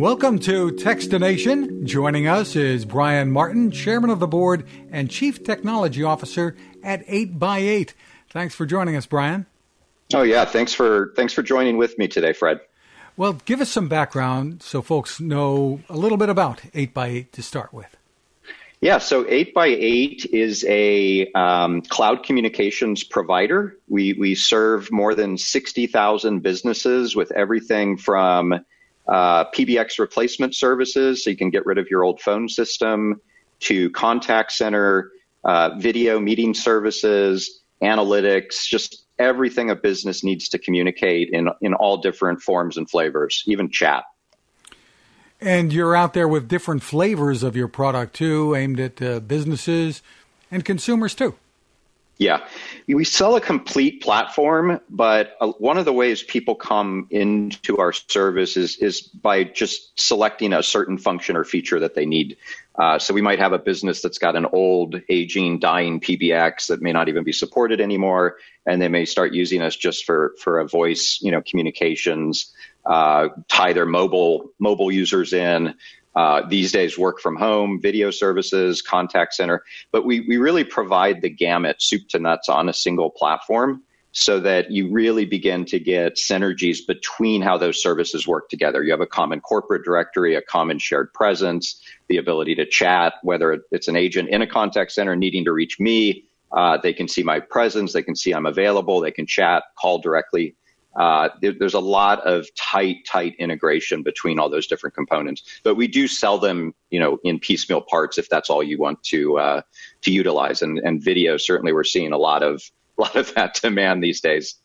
Welcome to Techstination. Joining us is Brian Martin, Chairman of the Board and Chief Technology Officer at 8x8. Thanks for joining us, Brian. Oh yeah, thanks for thanks for joining with me today, Fred. Well, give us some background so folks know a little bit about 8x8 to start with. Yeah, so 8x8 is a um, cloud communications provider. We, we serve more than 60,000 businesses with everything from uh, PBX replacement services, so you can get rid of your old phone system, to contact center, uh, video meeting services, analytics, just everything a business needs to communicate in, in all different forms and flavors, even chat. And you're out there with different flavors of your product too, aimed at uh, businesses and consumers too. Yeah, we sell a complete platform, but uh, one of the ways people come into our service is, is by just selecting a certain function or feature that they need. Uh, so we might have a business that's got an old, aging, dying PBX that may not even be supported anymore, and they may start using us just for for a voice, you know, communications, uh, tie their mobile mobile users in. Uh, these days, work from home, video services, contact center, but we, we really provide the gamut, soup to nuts, on a single platform so that you really begin to get synergies between how those services work together. You have a common corporate directory, a common shared presence, the ability to chat, whether it's an agent in a contact center needing to reach me, uh, they can see my presence, they can see I'm available, they can chat, call directly uh, there, there's a lot of tight, tight integration between all those different components. But we do sell them, you know, in piecemeal parts if that's all you want to uh, to utilize. And, and video certainly we're seeing a lot of a lot of that demand these days.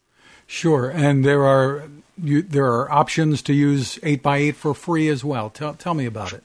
Sure, and there are you, there are options to use eight x eight for free as well. Tell tell me about it.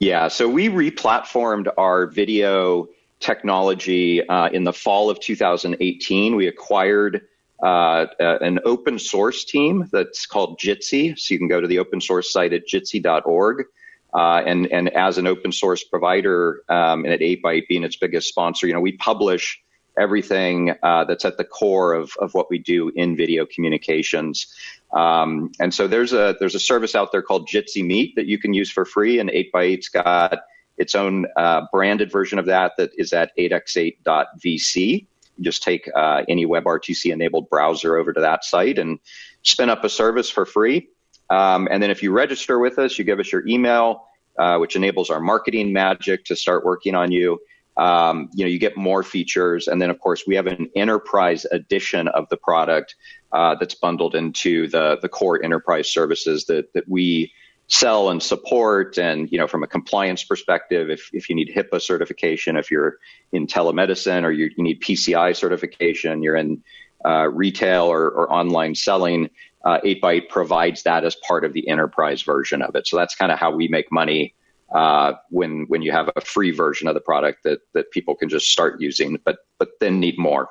Yeah, so we replatformed our video technology uh, in the fall of 2018. We acquired uh, uh, an open source team that's called Jitsi. So you can go to the open source site at jitsi.org. Uh, and, and as an open source provider, um, and at 8x8 being its biggest sponsor, you know, we publish everything uh, that's at the core of, of what we do in video communications. Um, and so there's a there's a service out there called Jitsi Meet that you can use for free, and 8x8's got its own uh, branded version of that that is at 8x8.vc just take uh, any WebRTC enabled browser over to that site and spin up a service for free. Um, and then if you register with us, you give us your email, uh, which enables our marketing magic to start working on you. Um, you know, you get more features, and then of course we have an enterprise edition of the product uh, that's bundled into the the core enterprise services that that we sell and support and you know from a compliance perspective if, if you need hipaa certification if you're in telemedicine or you, you need pci certification you're in uh, retail or, or, online selling uh, 8x8 provides that as part of the enterprise version of it. So that's kind of how we make money uh, when when you have a free version of the product that that people can just start using but but then need more.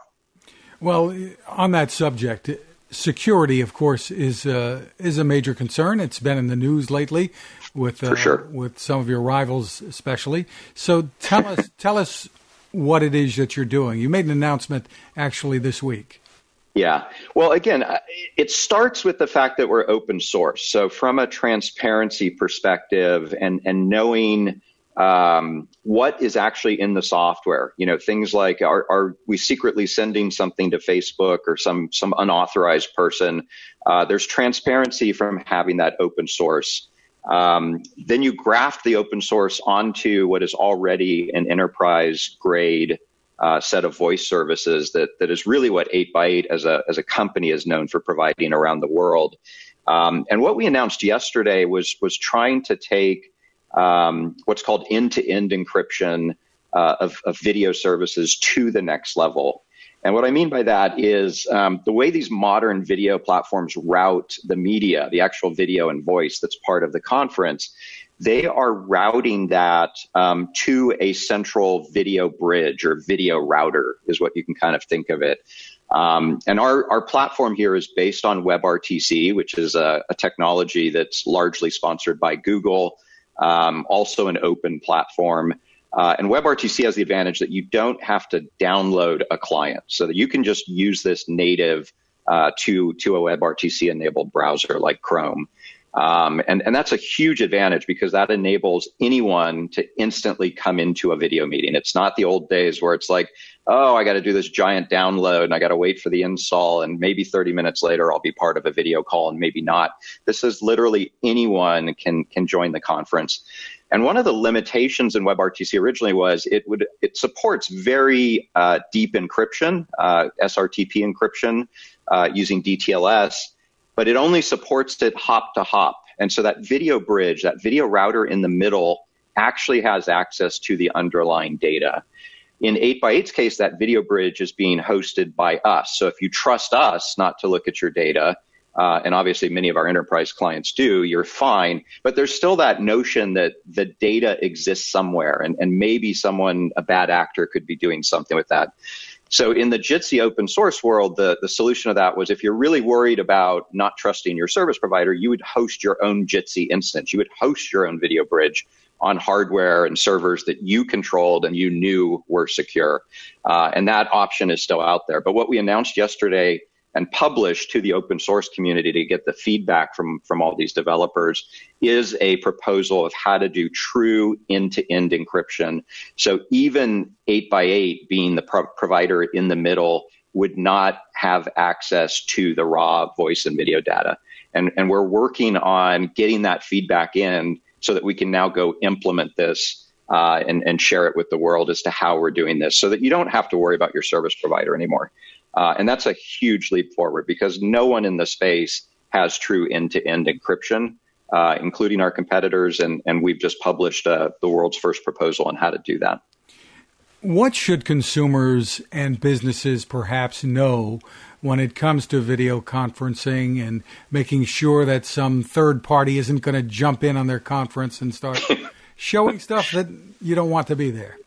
Well on that subject security, of course, is uh, is a major concern. It's been in the news lately with uh, sure. with some of your rivals, especially. So tell us tell us what it is that you're doing. You made an announcement actually this week. Yeah. Well, again, it starts with the fact that we're open source. So from a transparency perspective and and knowing um, what is actually in the software. You know, things like are, are we secretly sending something to Facebook or some some unauthorized person? Uh, there's transparency from having that open source. Um, then you graft the open source onto what is already an enterprise grade uh, set of voice services that that is really what 8x8 as a as a company is known for providing around the world. Um, and what we announced yesterday was was trying to take um, what's called end-to-end encryption uh, of, of, video services to the next level. And what I mean by that is um, the way these modern video platforms route the media, the actual video and voice that's part of the conference, they are routing that um, to a central video bridge or video router, is what you can kind of think of it. Um, and our, our platform here is based on WebRTC, which is a, a technology that's largely sponsored by Google um, also an open platform. Uh, and WebRTC has the advantage that you don't have to download a client, so that you can just use this native uh, to to a WebRTC enabled browser like Chrome. Um, and, and that's a huge advantage because that enables anyone to instantly come into a video meeting. It's not the old days where it's like, oh, I got to do this giant download and I got to wait for the install and maybe 30 minutes later I'll be part of a video call and maybe not. This is literally anyone can can join the conference. And one of the limitations in WebRTC originally was it would it supports very uh, deep encryption, uh, SRTP encryption uh, using DTLS but it only supports it hop to hop. And so that video bridge, that video router in the middle actually has access to the underlying data. In 8x8's case, that video bridge is being hosted by us. So if you trust us not to look at your data, uh, and obviously many of our enterprise clients do, you're fine. But there's still that notion that the data exists somewhere and, and maybe someone, a bad actor could be doing something with that. So in the Jitsi open source world, the, the solution of that was if you're really worried about not trusting your service provider, you would host your own Jitsi instance. You would host your own video bridge on hardware and servers that you controlled and you knew were secure. Uh, and that option is still out there. But what we announced yesterday and publish to the open source community to get the feedback from, from all these developers is a proposal of how to do true end-to-end encryption. So even 8x8 being the pro- provider in the middle would not have access to the raw voice and video data. And, and we're working on getting that feedback in so that we can now go implement this uh, and, and share it with the world as to how we're doing this so that you don't have to worry about your service provider anymore. Uh, and that's a huge leap forward because no one in the space has true end-to-end encryption, uh, including our competitors, and, and we've just published uh, the world's first proposal on how to do that. What should consumers and businesses perhaps know when it comes to video conferencing and making sure that some third party isn't going to jump in on their conference and start showing stuff that you don't want to be there?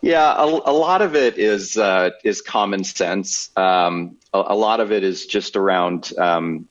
Yeah, a, a lot of it is uh, is common sense. Um, a, a, lot of it is just around, um,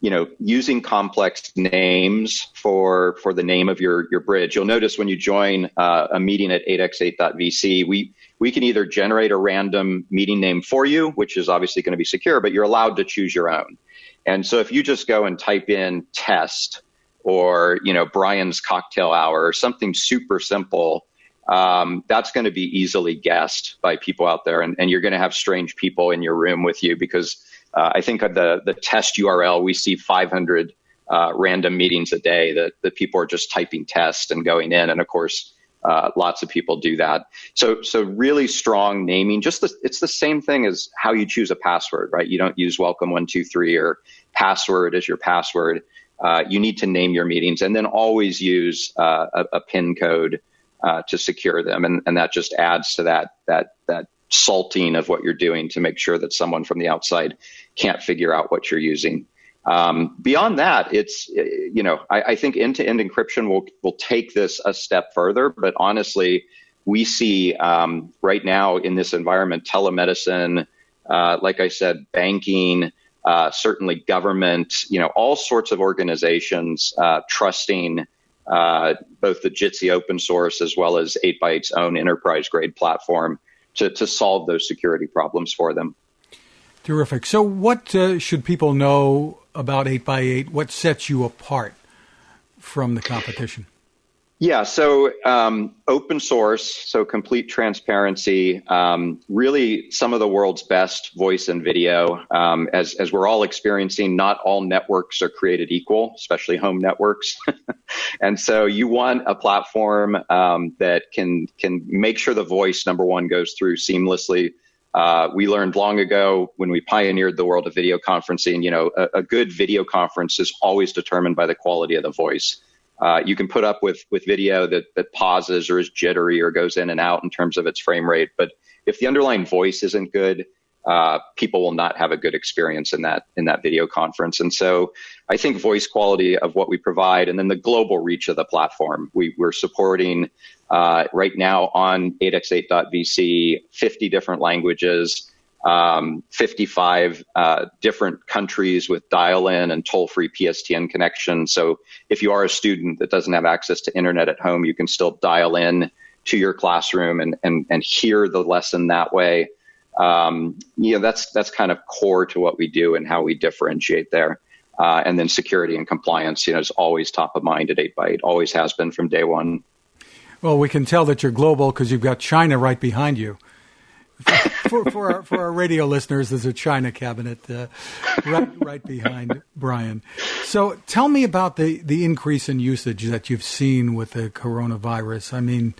you know, using complex names for for the name of your your bridge. You'll notice when you join uh, a meeting at 8x8.vc, we we can either generate a random meeting name for you, which is obviously going to be secure, but you're allowed to choose your own. And so if you just go and type in test or you know Brian's cocktail hour or something super simple um, that's going to be easily guessed by people out there, and, and you're going to have strange people in your room with you because uh, I think the the test URL we see 500 uh, random meetings a day that that people are just typing test and going in, and of course. Uh, lots of people do that. So, so really strong naming. Just the, it's the same thing as how you choose a password, right? You don't use welcome one two three or password as your password. Uh, you need to name your meetings, and then always use uh, a, a pin code uh, to secure them, and, and that just adds to that that that salting of what you're doing to make sure that someone from the outside can't figure out what you're using. Um, beyond that, it's you know I, I think end-to-end encryption will will take this a step further. But honestly, we see um, right now in this environment, telemedicine, uh, like I said, banking, uh, certainly government, you know, all sorts of organizations uh, trusting uh, both the Jitsi open source as well as 8x8's own enterprise grade platform to, to solve those security problems for them. Terrific. So, what uh, should people know about 8x8? What sets you apart from the competition? Yeah, so um, open source, so complete transparency, um, really some of the world's best voice and video. Um, as, as we're all experiencing, not all networks are created equal, especially home networks. and so you want a platform um, that can, can make sure the voice, number one, goes through seamlessly. Uh, we learned long ago when we pioneered the world of video conferencing, you know, a, a good video conference is always determined by the quality of the voice. Uh, you can put up with with video that that pauses or is jittery or goes in and out in terms of its frame rate. But if the underlying voice isn't good, uh, people will not have a good experience in that in that video conference. And so, I think voice quality of what we provide, and then the global reach of the platform. We, we're supporting uh, right now on 8x8.vc 50 different languages um, 55 uh, different countries with dial-in and toll-free PSTN connection. So if you are a student that doesn't have access to internet at home, you can still dial in to your classroom and and, and hear the lesson that way. Um, you know, that's that's kind of core to what we do and how we differentiate there. Uh, and then security and compliance, you know, is always top of mind at 8x8, always has been from day one. Well, we can tell that you're global because you've got China right behind you. For, for, our, for our radio listeners, there's a China cabinet uh, right, right behind Brian. So tell me about the, the increase in usage that you've seen with the coronavirus. I mean,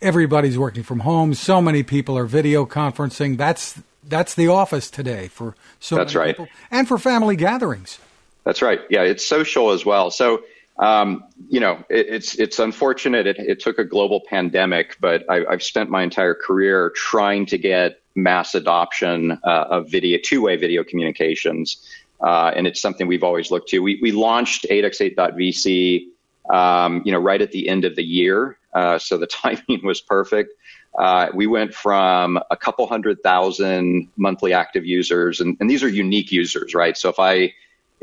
everybody's working from home. So many people are video conferencing. That's that's the office today for so that's many right. people, and for family gatherings. That's right. Yeah, it's social as well. So um, you know, it, it's it's unfortunate. It, it, took a global pandemic, but I, have spent my entire career trying to get mass adoption uh, of video, two-way video communications, uh, and it's something we've always looked to. We we launched 8x8.vc, um, you know, right at the end of the year, uh, so the timing was perfect. Uh, we went from a couple hundred thousand monthly active users, and, and these are unique users, right? So if I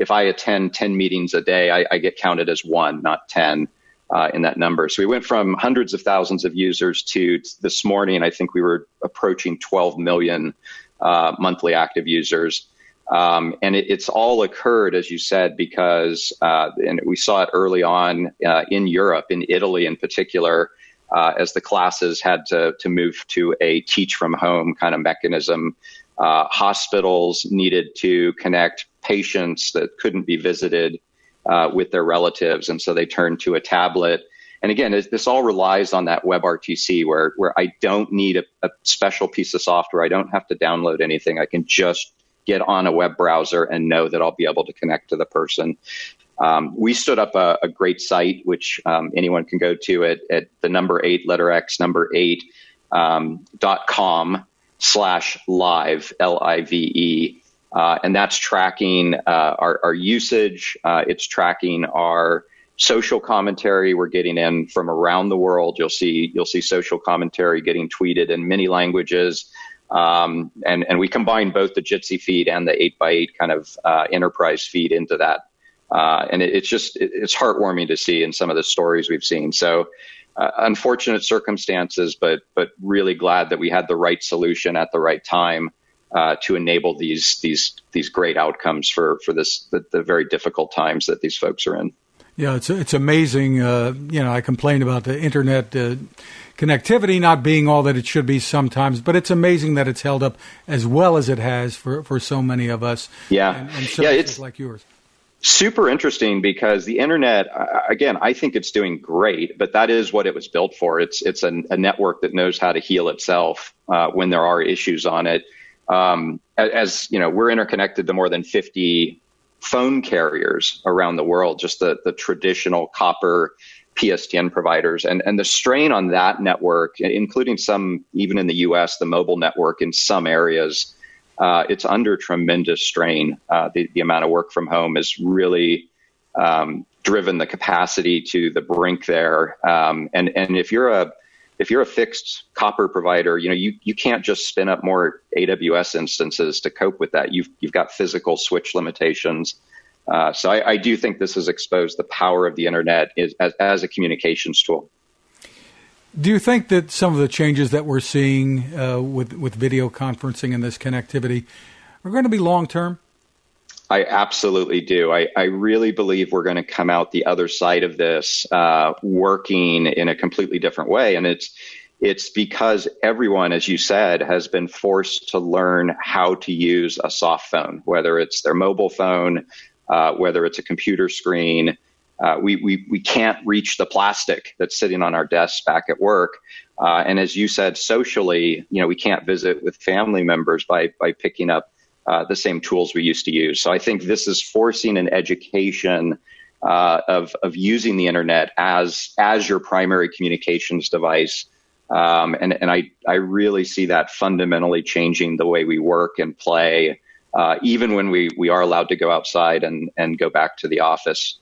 if I attend 10 meetings a day, I, I get counted as one, not 10 uh, in that number. So we went from hundreds of thousands of users to this morning, I think we were approaching 12 million uh, monthly active users. Um, and it, it's all occurred, as you said, because, uh, and we saw it early on uh, in Europe, in Italy in particular, uh, as the classes had to, to move to a teach from home kind of mechanism. Uh, hospitals needed to connect patients that couldn't be visited uh, with their relatives, and so they turn to a tablet. And again, this all relies on that WebRTC, where where I don't need a, a special piece of software. I don't have to download anything. I can just get on a web browser and know that I'll be able to connect to the person. Um, we stood up a, a great site, which um, anyone can go to at, at the number eight letter X number eight um, dot com slash live L I V E uh, and that's tracking uh, our, our, usage. Uh, it's tracking our social commentary we're getting in from around the world. You'll see you'll see social commentary getting tweeted in many languages. Um, and, and we combine both the Jitsi feed and the 8x8 kind of uh, enterprise feed into that. Uh, and it, it's just it, it's heartwarming to see in some of the stories we've seen. So uh, unfortunate circumstances, but but really glad that we had the right solution at the right time uh, to enable these these these great outcomes for for this the, the, very difficult times that these folks are in. Yeah, it's it's amazing. Uh, you know, I complain about the internet uh, connectivity not being all that it should be sometimes, but it's amazing that it's held up as well as it has for, for so many of us. Yeah, and, and yeah, it's like yours. Super interesting because the internet, again, I think it's doing great, but that is what it was built for. It's it's a, a network that knows how to heal itself uh, when there are issues on it um, as you know, we're interconnected to more than 50 phone carriers around the world, just the, the traditional copper PSTN providers. And, and the strain on that network, including some, even in the US, the mobile network in some areas, uh, it's under tremendous strain. Uh, the, the amount of work from home has really um, driven the capacity to the brink there. Um, and, and if you're a if you're a fixed copper provider, you know, you, you can't just spin up more AWS instances to cope with that. You've, you've got physical switch limitations. Uh, so I, I, do think this has exposed the power of the internet as, as a communications tool. Do you think that some of the changes that we're seeing uh, with, with video conferencing and this connectivity are going to be long term? I absolutely do. I, I really believe we're going to come out the other side of this uh, working in a completely different way. And it's it's because everyone, as you said, has been forced to learn how to use a soft phone, whether it's their mobile phone, uh, whether it's a computer screen. Uh, we, we, we can't reach the plastic that's sitting on our desks back at work. Uh, and as you said, socially, you know, we can't visit with family members by, by picking up uh, the same tools we used to use. So I think this is forcing an education uh, of of using the internet as as your primary communications device. Um, and and I I really see that fundamentally changing the way we work and play, uh, even when we we are allowed to go outside and and go back to the office.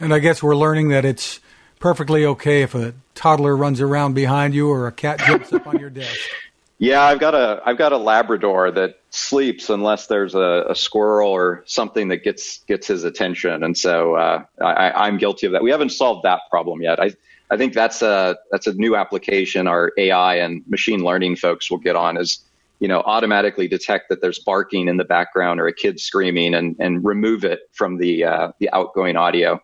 And I guess we're learning that it's perfectly okay if a toddler runs around behind you or a cat jumps up on your desk. Yeah, I've got a I've got a Labrador that sleeps unless there's a, a squirrel or something that gets gets his attention, and so uh, I, I'm guilty of that. We haven't solved that problem yet. I I think that's a that's a new application our AI and machine learning folks will get on is you know, automatically detect that there's barking in the background or a kid screaming and, and remove it from the, uh, the outgoing audio.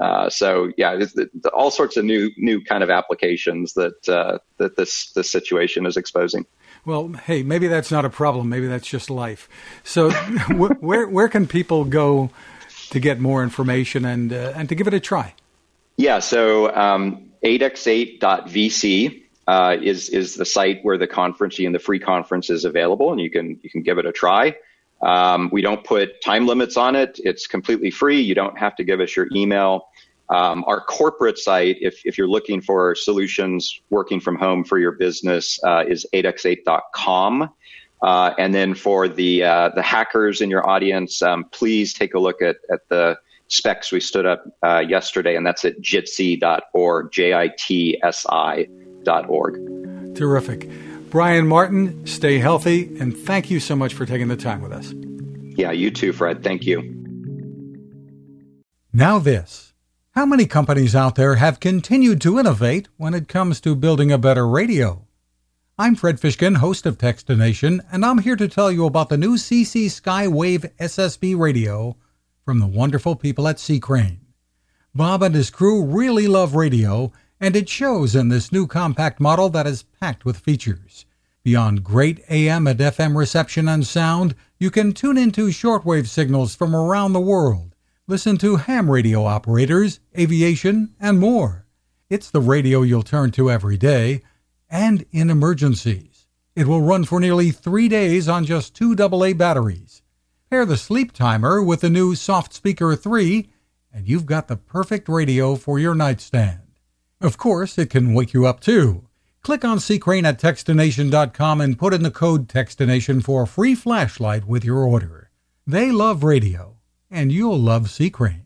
Uh, so yeah, the, the, all sorts of new new kind of applications that uh, that this this situation is exposing. Well, hey, maybe that's not a problem. Maybe that's just life. So, where where can people go to get more information and uh, and to give it a try? Yeah, so um, 8x8.vc uh, is is the site where the conference and the free conference is available, and you can you can give it a try. Um, we don't put time limits on it. It's completely free. You don't have to give us your email. Um, our corporate site, if, if you're looking for solutions working from home for your business, uh, is 8x8.com. Uh, and then for the uh, the hackers in your audience, um, please take a look at, at the specs we stood up uh, yesterday, and that's at jitsi.org, J-I-T-S-I dot org. Terrific. Brian Martin, stay healthy, and thank you so much for taking the time with us. Yeah, you too, Fred. Thank you. Now, this. How many companies out there have continued to innovate when it comes to building a better radio? I'm Fred Fishkin, host of Techstination, and I'm here to tell you about the new CC Skywave SSB radio from the wonderful people at C. Crane. Bob and his crew really love radio, and it shows in this new compact model that is packed with features. Beyond great AM and FM reception and sound, you can tune into shortwave signals from around the world, listen to ham radio operators, aviation, and more. It's the radio you'll turn to every day and in emergencies. It will run for nearly three days on just two AA batteries. Pair the sleep timer with the new Soft Speaker 3, and you've got the perfect radio for your nightstand. Of course, it can wake you up too. Click on Crane at Techstination.com and put in the code Techstination for a free flashlight with your order. They love radio, and you'll love Crane.